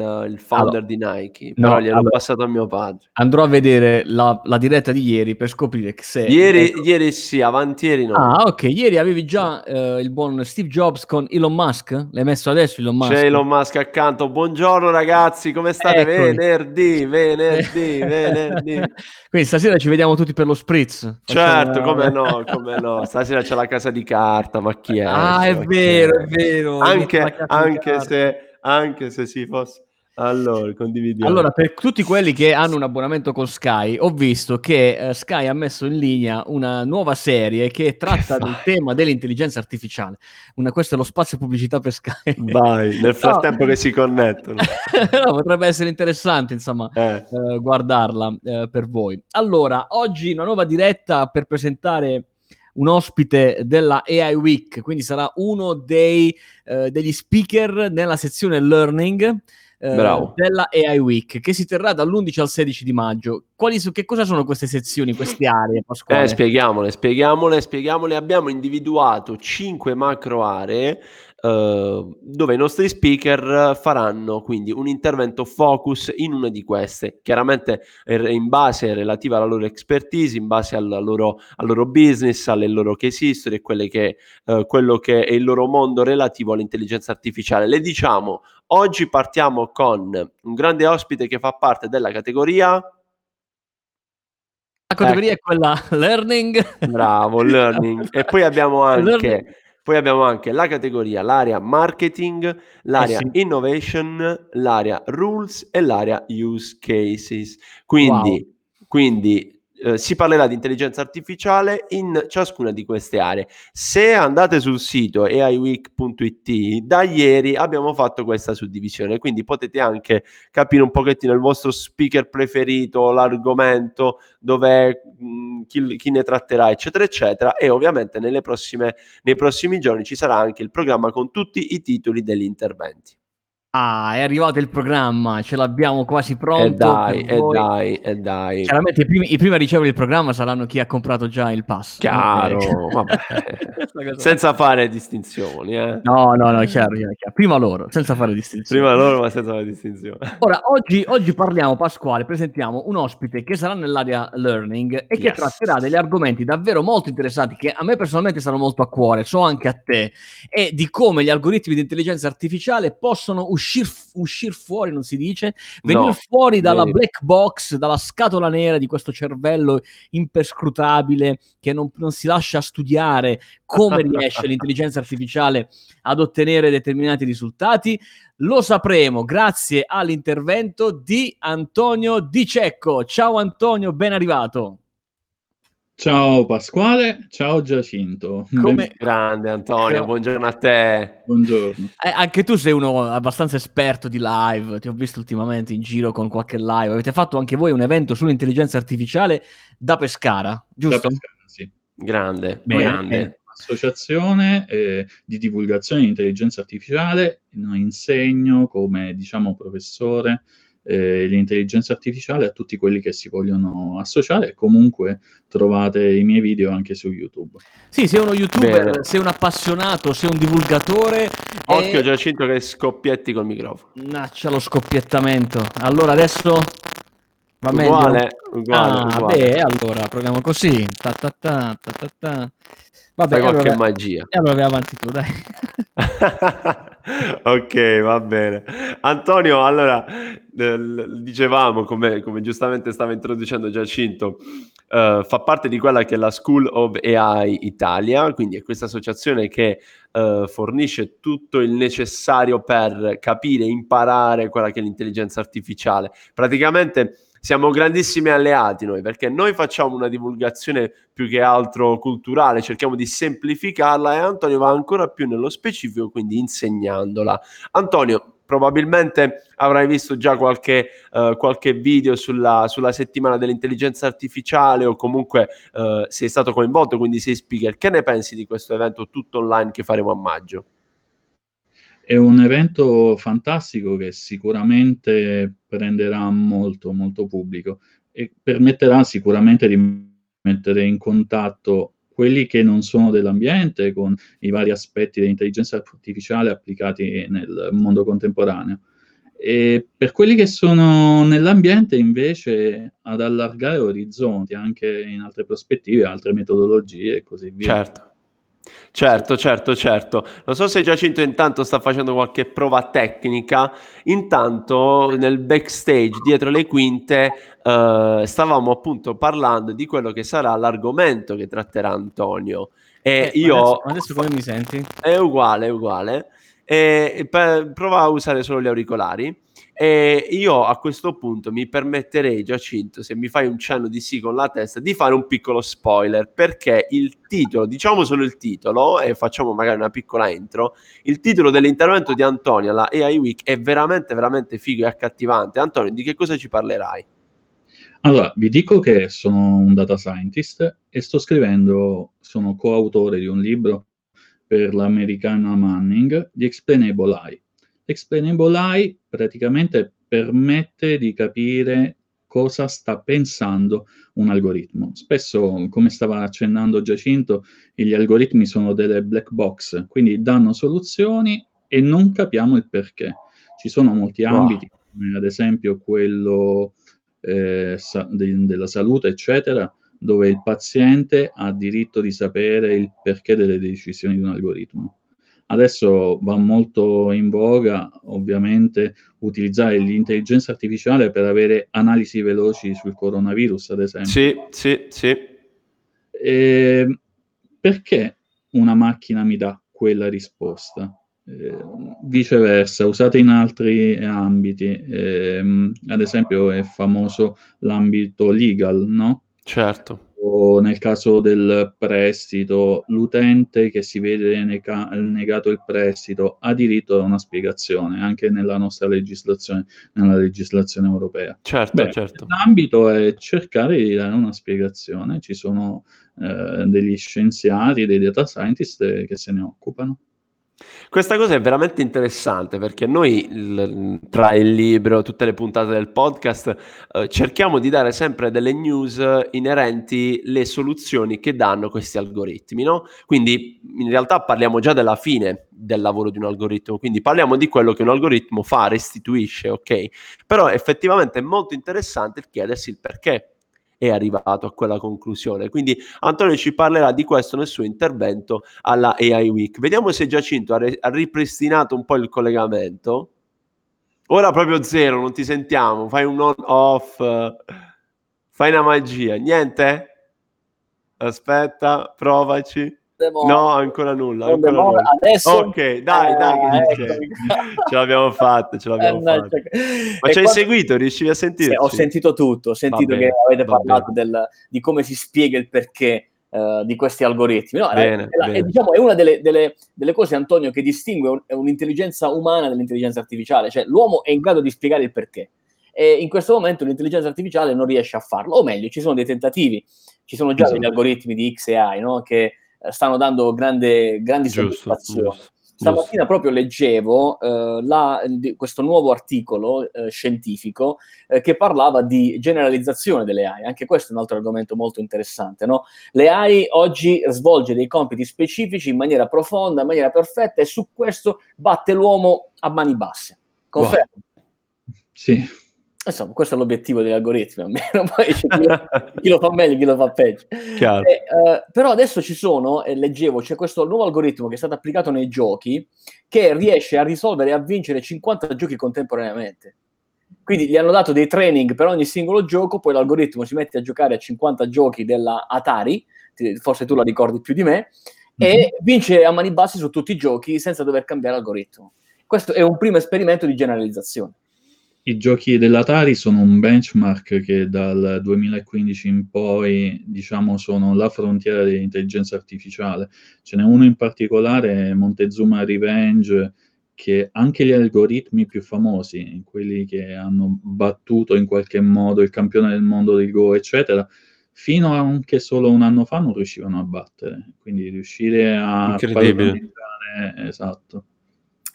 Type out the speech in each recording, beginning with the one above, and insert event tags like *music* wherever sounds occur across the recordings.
il, il founder allora, di Nike, però no, gliel'ho allora, passato a mio padre. Andrò a vedere la, la, diretta di ieri per scoprire se... Ieri, ecco. ieri sì, avanti ieri no. Ah, ok, ieri avevi già eh, il buon Steve Jobs con Elon Musk? L'hai messo adesso Elon Musk? C'è Elon Musk accanto, buongiorno ragazzi, come state? Eccoli. Venerdì, venerdì, *laughs* venerdì. Quindi stasera ci vediamo tutti per lo spritz. Certo, come no, come no. Stasera c'è la casa di carta, ma chi è? Ah, è vero, è vero. Anche, anche se, anche se si fosse... Allora, condividiamo. Allora, per tutti quelli che hanno un abbonamento con Sky, ho visto che uh, Sky ha messo in linea una nuova serie che tratta del tema dell'intelligenza artificiale. Una, questo è lo spazio pubblicità per Sky. Vai, nel *laughs* frattempo no. che si connettono. *laughs* no, potrebbe essere interessante, insomma, eh. uh, guardarla uh, per voi. Allora, oggi una nuova diretta per presentare un ospite della AI Week, quindi sarà uno dei, degli speaker nella sezione Learning eh, della AI Week che si terrà dall'11 al 16 di maggio. Quali, che cosa sono queste sezioni, queste aree? Eh, spieghiamole, spieghiamole, spieghiamole. Abbiamo individuato cinque macro aree Uh, dove i nostri speaker faranno quindi un intervento focus in una di queste, chiaramente in base relativa alla loro expertise, in base al loro, al loro business, alle loro case history e che, uh, quello che è il loro mondo relativo all'intelligenza artificiale. Le diciamo, oggi partiamo con un grande ospite che fa parte della categoria la categoria ecco. è quella *laughs* learning. Bravo, learning. e poi abbiamo *laughs* anche poi abbiamo anche la categoria, l'area marketing, l'area eh sì. innovation, l'area rules e l'area use cases. Quindi, wow. quindi eh, si parlerà di intelligenza artificiale in ciascuna di queste aree. Se andate sul sito aiweek.it, da ieri abbiamo fatto questa suddivisione, quindi potete anche capire un pochettino il vostro speaker preferito, l'argomento, dove mh, chi, chi, ne tratterà, eccetera, eccetera. E ovviamente prossime, nei prossimi giorni ci sarà anche il programma con tutti i titoli degli interventi. Ah, è arrivato il programma, ce l'abbiamo quasi pronto. E dai, e dai, e dai. Chiaramente i primi, i primi, a ricevere il programma saranno chi ha comprato già il pass. Chiaro, vabbè. *laughs* senza fare distinzioni. Eh. No, no, no, chiaro, chiaro, chiaro, Prima loro, senza fare distinzioni. Prima loro, ma senza fare distinzioni. *laughs* Ora, oggi, oggi, parliamo, Pasquale, presentiamo un ospite che sarà nell'area learning e che yes. tratterà degli argomenti davvero molto interessanti che a me personalmente stanno molto a cuore, so anche a te, e di come gli algoritmi di intelligenza artificiale possono uscire uscire uscir fuori, non si dice, venire no, fuori dalla vedi. black box, dalla scatola nera di questo cervello imperscrutabile che non, non si lascia studiare come riesce *laughs* l'intelligenza artificiale ad ottenere determinati risultati. Lo sapremo grazie all'intervento di Antonio Di Cecco. Ciao Antonio, ben arrivato. Ciao Pasquale, ciao Giacinto. Come ben... grande Antonio, buongiorno a te. Buongiorno. Eh, anche tu sei uno abbastanza esperto di live, ti ho visto ultimamente in giro con qualche live. Avete fatto anche voi un evento sull'intelligenza artificiale da Pescara, giusto? Da Pescara, sì. Grande, Bene. grande. Associazione eh, di divulgazione di intelligenza artificiale, insegno come diciamo professore eh, l'intelligenza artificiale a tutti quelli che si vogliono associare. Comunque trovate i miei video anche su YouTube. Sì, sei uno youtuber, Bene. sei un appassionato, sei un divulgatore. Occhio e... Giacinto che scoppietti col microfono. Naccia lo scoppiettamento. Allora adesso... Va meglio? Uguale, uguale, ah, uguale. Beh, allora proviamo così. Ta ta ta, ta, ta, ta. Vabbè, Fai qualche allora, magia. E allora vai avanti tu, dai. *laughs* *laughs* ok, va bene. Antonio, allora, dicevamo, come, come giustamente stava introducendo Giacinto, uh, fa parte di quella che è la School of AI Italia, quindi è questa associazione che uh, fornisce tutto il necessario per capire, imparare quella che è l'intelligenza artificiale. Praticamente siamo grandissimi alleati noi perché noi facciamo una divulgazione più che altro culturale, cerchiamo di semplificarla e Antonio va ancora più nello specifico, quindi insegnandola. Antonio, probabilmente avrai visto già qualche, uh, qualche video sulla, sulla, settimana dell'intelligenza artificiale o comunque uh, sei stato coinvolto, quindi sei speaker. Che ne pensi di questo evento tutto online che faremo a maggio? È un evento fantastico che sicuramente prenderà molto, molto pubblico e permetterà sicuramente di mettere in contatto quelli che non sono dell'ambiente con i vari aspetti dell'intelligenza artificiale applicati nel mondo contemporaneo. E per quelli che sono nell'ambiente, invece, ad allargare orizzonti anche in altre prospettive, altre metodologie e così via. Certo. Certo, certo, certo. Non so se Giacinto intanto sta facendo qualche prova tecnica. Intanto nel backstage, dietro le quinte, eh, stavamo appunto parlando di quello che sarà l'argomento che tratterà Antonio. E Eh, io... adesso, adesso come mi senti? È uguale, è uguale. E per- prova a usare solo gli auricolari. E io a questo punto mi permetterei, Giacinto, se mi fai un cenno di sì con la testa, di fare un piccolo spoiler, perché il titolo, diciamo solo il titolo, e facciamo magari una piccola intro, il titolo dell'intervento di Antonio alla AI Week è veramente, veramente figo e accattivante. Antonio, di che cosa ci parlerai? Allora, vi dico che sono un data scientist e sto scrivendo, sono coautore di un libro per l'americana Manning di Explainable AI. Explainable AI praticamente permette di capire cosa sta pensando un algoritmo. Spesso, come stava accennando Giacinto, gli algoritmi sono delle black box, quindi danno soluzioni e non capiamo il perché. Ci sono molti Wow. ambiti, come ad esempio quello eh, sa- de- della salute, eccetera, dove il paziente ha diritto di sapere il perché delle decisioni di un algoritmo. Adesso va molto in voga, ovviamente, utilizzare l'intelligenza artificiale per avere analisi veloci sul coronavirus, ad esempio. Sì, sì, sì. E perché una macchina mi dà quella risposta? Eh, viceversa, usate in altri ambiti, ehm, ad esempio è famoso l'ambito legal, no? Certo. Nel caso del prestito, l'utente che si vede nega- negato il prestito ha diritto a una spiegazione anche nella nostra legislazione, nella legislazione europea. Certo, Beh, certo. L'ambito è cercare di dare una spiegazione, ci sono eh, degli scienziati, dei data scientist eh, che se ne occupano. Questa cosa è veramente interessante perché noi il- tra il libro, tutte le puntate del podcast, eh, cerchiamo di dare sempre delle news inerenti alle soluzioni che danno questi algoritmi, no? Quindi in realtà parliamo già della fine del lavoro di un algoritmo, quindi parliamo di quello che un algoritmo fa, restituisce, ok? Però effettivamente è molto interessante chiedersi il perché è arrivato a quella conclusione. Quindi Antonio ci parlerà di questo nel suo intervento alla AI Week. Vediamo se Giacinto ha, re- ha ripristinato un po' il collegamento. Ora proprio zero, non ti sentiamo. Fai un on off, eh, fai una magia. Niente? Aspetta, provaci. No, ancora nulla. Ancora demora. nulla. Adesso Ok, dai, dai, dice. eccomi qua. *laughs* Ce l'abbiamo fatta, ce l'abbiamo Eh, no, fatta. cioè- Ma e ci hai quando- seguito? Riuscivi a sentirci? Sì, ho sentito tutto, ho sentito Va che bene, avete parlato del- di come si spiega il perché eh, di questi algoritmi. No, è- Bene, è, è, bene. diciamo, è una delle, delle- delle cose, Antonio, che distingue un- un'intelligenza umana dall'intelligenza artificiale, cioè l'uomo è in grado di spiegare il perché. E in questo momento l'intelligenza artificiale non riesce a farlo, o meglio, ci sono dei tentativi, ci sono già Esatto. degli algoritmi di XAI no? che eh, stanno dando grande, grandi Giusto, soddisfazioni. giusto. Stamattina proprio leggevo eh, la- di- questo nuovo articolo eh, scientifico eh, che parlava di generalizzazione delle AI. Anche questo è un altro argomento molto interessante. No? Le AI oggi svolge dei compiti specifici in maniera profonda, in maniera perfetta e su questo batte l'uomo a mani basse. Confermo. Sì, Insomma, questo è l'obiettivo degli algoritmi, almeno *laughs* poi c'è chi, lo, chi lo fa meglio, chi lo fa peggio. Chiaro. Eh, però adesso ci sono, e leggevo, c'è questo nuovo algoritmo che è stato applicato nei giochi che riesce a risolvere e a vincere 50 giochi contemporaneamente. Quindi gli hanno dato dei training per ogni singolo gioco, poi l'algoritmo si mette a giocare a 50 giochi della Atari, forse tu la ricordi più di me, e vince a mani basse su tutti i giochi senza dover cambiare algoritmo. Questo è un primo esperimento di generalizzazione. I giochi dell'Atari sono un benchmark che dal 2015 in poi, diciamo, sono la frontiera dell'intelligenza artificiale. Ce n'è uno in particolare, Montezuma Revenge, che anche gli algoritmi più famosi, quelli che hanno battuto in qualche modo il campione del mondo del Go, eccetera, fino a anche solo un anno fa non riuscivano a battere. Quindi riuscire a Incredibile. esatto.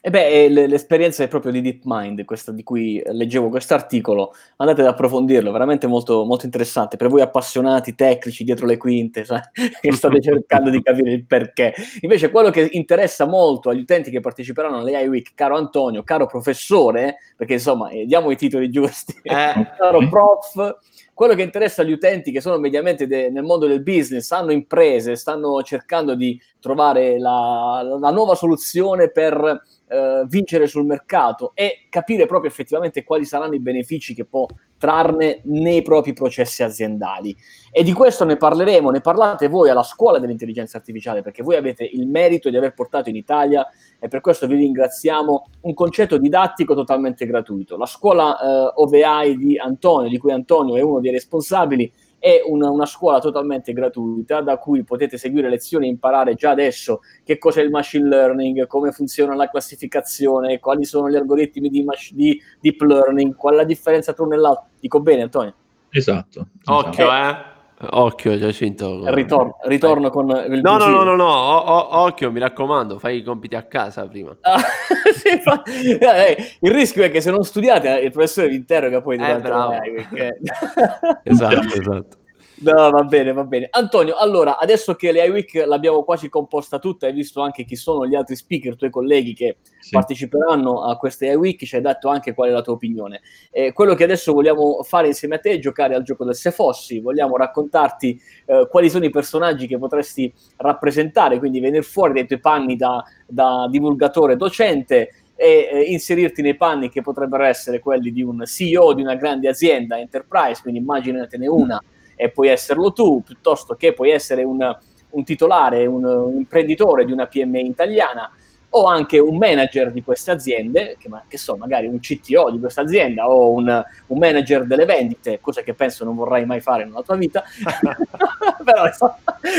E beh, l'esperienza è proprio di DeepMind, questa di cui leggevo questo articolo. Andate ad approfondirlo, veramente molto, molto interessante. Per voi appassionati, tecnici, dietro le quinte, sai, *laughs* che state cercando di capire il perché. Invece, quello che interessa molto agli utenti che parteciperanno all'AI Week, caro Antonio, caro professore, perché insomma, eh, diamo i titoli giusti, *laughs* eh. *laughs* caro prof, quello che interessa agli utenti che sono mediamente de- nel mondo del business, hanno imprese, stanno cercando di trovare la, la nuova soluzione per eh, vincere sul mercato e capire proprio effettivamente quali saranno i benefici che può trarne nei propri processi aziendali. E di questo ne parleremo, ne parlate voi alla scuola dell'intelligenza artificiale, perché voi avete il merito di aver portato in Italia, e per questo vi ringraziamo, un concetto didattico totalmente gratuito. La scuola eh, OVI di Antonio, di cui Antonio è uno dei responsabili, è una, una, scuola totalmente gratuita da cui potete seguire lezioni e imparare già adesso che cos'è il machine learning, come funziona la classificazione, quali sono gli algoritmi di, mach- di deep learning, qual è la differenza tra uno e l'altro. Dico bene, Antonio? Esatto. Occhio, esatto. eh. Occhio, Giacinto. Ritorno, ritorno con il No, no, no, no, no, o- o- occhio, mi raccomando, fai i compiti a casa prima. Ah, *laughs* sì, fa... eh, il rischio è che se non studiate il professore vi interroga poi eh, bravo. perché... *laughs* esatto, esatto. No, va bene, va bene. Antonio, allora, adesso che l'AI Week l'abbiamo quasi composta tutta, hai visto anche chi sono gli altri speaker, i tuoi colleghi che sì. parteciperanno a queste AI Week, ci hai detto anche qual è la tua opinione. Eh, quello che adesso vogliamo fare insieme a te è giocare al gioco del se fossi, vogliamo raccontarti eh, quali sono i personaggi che potresti rappresentare, quindi venire fuori dai tuoi panni da, da divulgatore docente e eh, inserirti nei panni che potrebbero essere quelli di un CEO di una grande azienda enterprise, quindi immaginatene una e puoi esserlo tu, piuttosto che puoi essere un, un titolare, un, un, imprenditore di una PMI italiana o anche un manager di queste aziende, che, che so, magari un CTO di questa azienda o un, un, manager delle vendite, cosa che penso non vorrai mai fare nella tua vita, *laughs* *laughs* però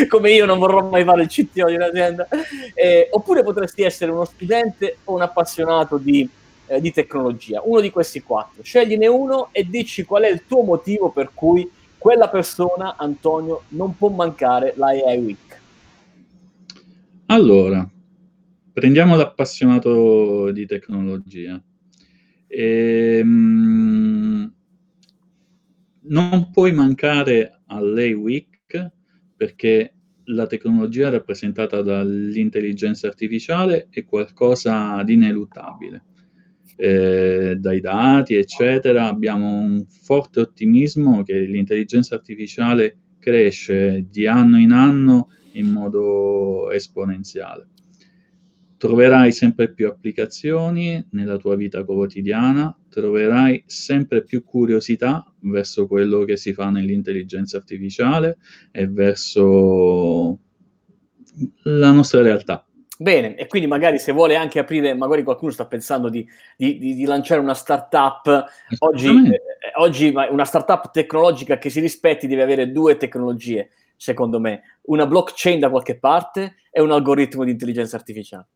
come io non vorrò mai fare il CTO di un'azienda, eh, oppure potresti essere uno studente o un appassionato di, eh, di tecnologia, uno di questi quattro. Scegliene uno e dici qual è il tuo motivo per cui quella persona, Antonio, non può mancare l'AI Week. Allora, prendiamo l'appassionato di tecnologia. Ehm, non puoi mancare all'AI Week perché la tecnologia rappresentata dall'intelligenza artificiale è qualcosa di ineluttabile eh, dai dati, eccetera, abbiamo un forte ottimismo che l'intelligenza artificiale cresce di anno in anno in modo esponenziale. Troverai sempre più applicazioni nella tua vita quotidiana, troverai sempre più curiosità verso quello che si fa nell'intelligenza artificiale e verso la nostra realtà. Bene, e quindi magari se vuole anche aprire, magari qualcuno sta pensando di, di, di, di lanciare una startup, oggi, eh, oggi una startup tecnologica che si rispetti deve avere due tecnologie, secondo me, una blockchain da qualche parte e un algoritmo di intelligenza artificiale.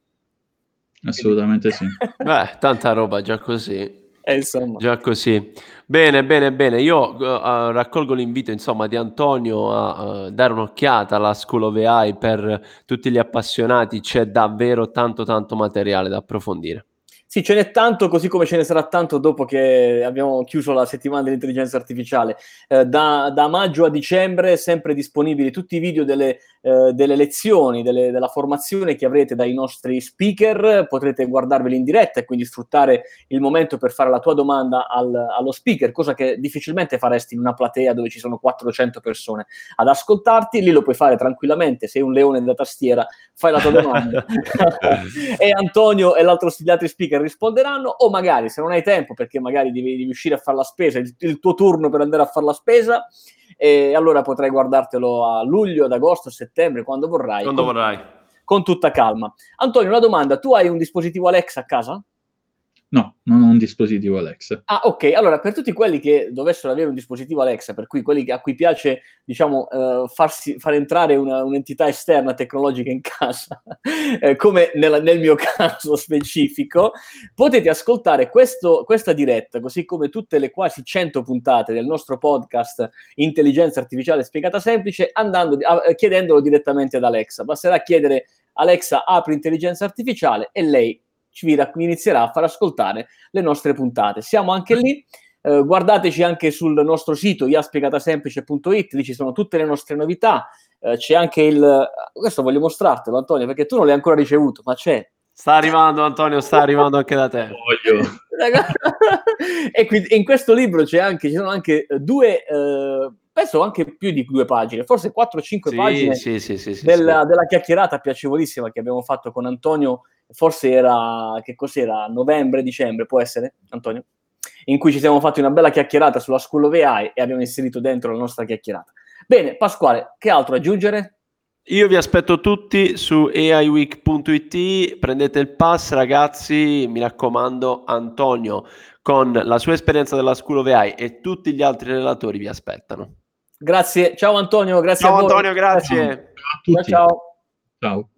Assolutamente sì. Beh, tanta roba già così. Eh, insomma. Già così. Bene, bene, bene. Io uh, raccolgo l'invito, insomma, di Antonio a uh, dare un'occhiata alla School of AI per tutti gli appassionati. C'è davvero tanto, tanto materiale da approfondire. Sì, ce n'è tanto, così come ce ne sarà tanto dopo che abbiamo chiuso la settimana dell'intelligenza artificiale. Eh, da, da, maggio a dicembre sempre disponibili tutti i video delle, eh, delle lezioni, delle, della formazione che avrete dai nostri speaker. Potrete guardarveli in diretta e quindi sfruttare il momento per fare la tua domanda al, allo speaker, cosa che difficilmente faresti in una platea dove ci sono 400 persone ad ascoltarti. Lì lo puoi fare tranquillamente, sei un leone da tastiera, fai la tua domanda. *laughs* *laughs* e Antonio e l'altro, altri speaker risponderanno, o magari se non hai tempo perché magari devi, devi uscire a fare la spesa, il, il, tuo turno per andare a fare la spesa, e allora potrai guardartelo a luglio, ad agosto, a settembre, quando vorrai. Quando con, vorrai. Con tutta calma. Antonio, una domanda, tu hai un dispositivo Alexa a casa? No, non ho un dispositivo Alexa. Ah, ok. Allora, per tutti quelli che dovessero avere un dispositivo Alexa, per cui quelli a cui piace, diciamo, uh, farsi, far entrare una, un'entità esterna tecnologica in casa, *laughs* eh, come nella, nel mio *laughs* caso specifico, potete ascoltare questo, questa diretta, così come tutte le quasi 100 puntate del nostro podcast Intelligenza Artificiale Spiegata Semplice, andando, uh, chiedendolo direttamente ad Alexa. Basterà chiedere Alexa, apri intelligenza artificiale e lei vi, vi inizierà a far ascoltare le nostre puntate. Siamo anche lì. Eh, guardateci anche sul nostro sito iaspiegatasemplice.it, lì ci sono tutte le nostre novità. Eh, c'è anche il. Questo voglio mostrartelo, Antonio, perché tu non l'hai ancora ricevuto, ma c'è. Sta arrivando, Antonio, sta *laughs* arrivando anche da te. Voglio. *laughs* e quindi in questo libro c'è anche, ci sono anche due. Eh, penso anche più di due pagine, forse 4-5 Sì, pagine sì, sì, sì, sì, della, sì. della chiacchierata piacevolissima che abbiamo fatto con Antonio, forse era, che cos'era, novembre, dicembre, può essere, Antonio? In cui ci siamo fatti una bella chiacchierata sulla School of AI e abbiamo inserito dentro la nostra chiacchierata. Bene, Pasquale, che altro aggiungere? Io vi aspetto tutti su aiweek.it, prendete il pass ragazzi, mi raccomando, Antonio con la sua esperienza della School of AI e tutti gli altri relatori vi aspettano. Grazie, ciao Antonio, grazie Ciao a voi. Antonio, grazie. Ciao a tutti. Ciao, ciao. Ciao.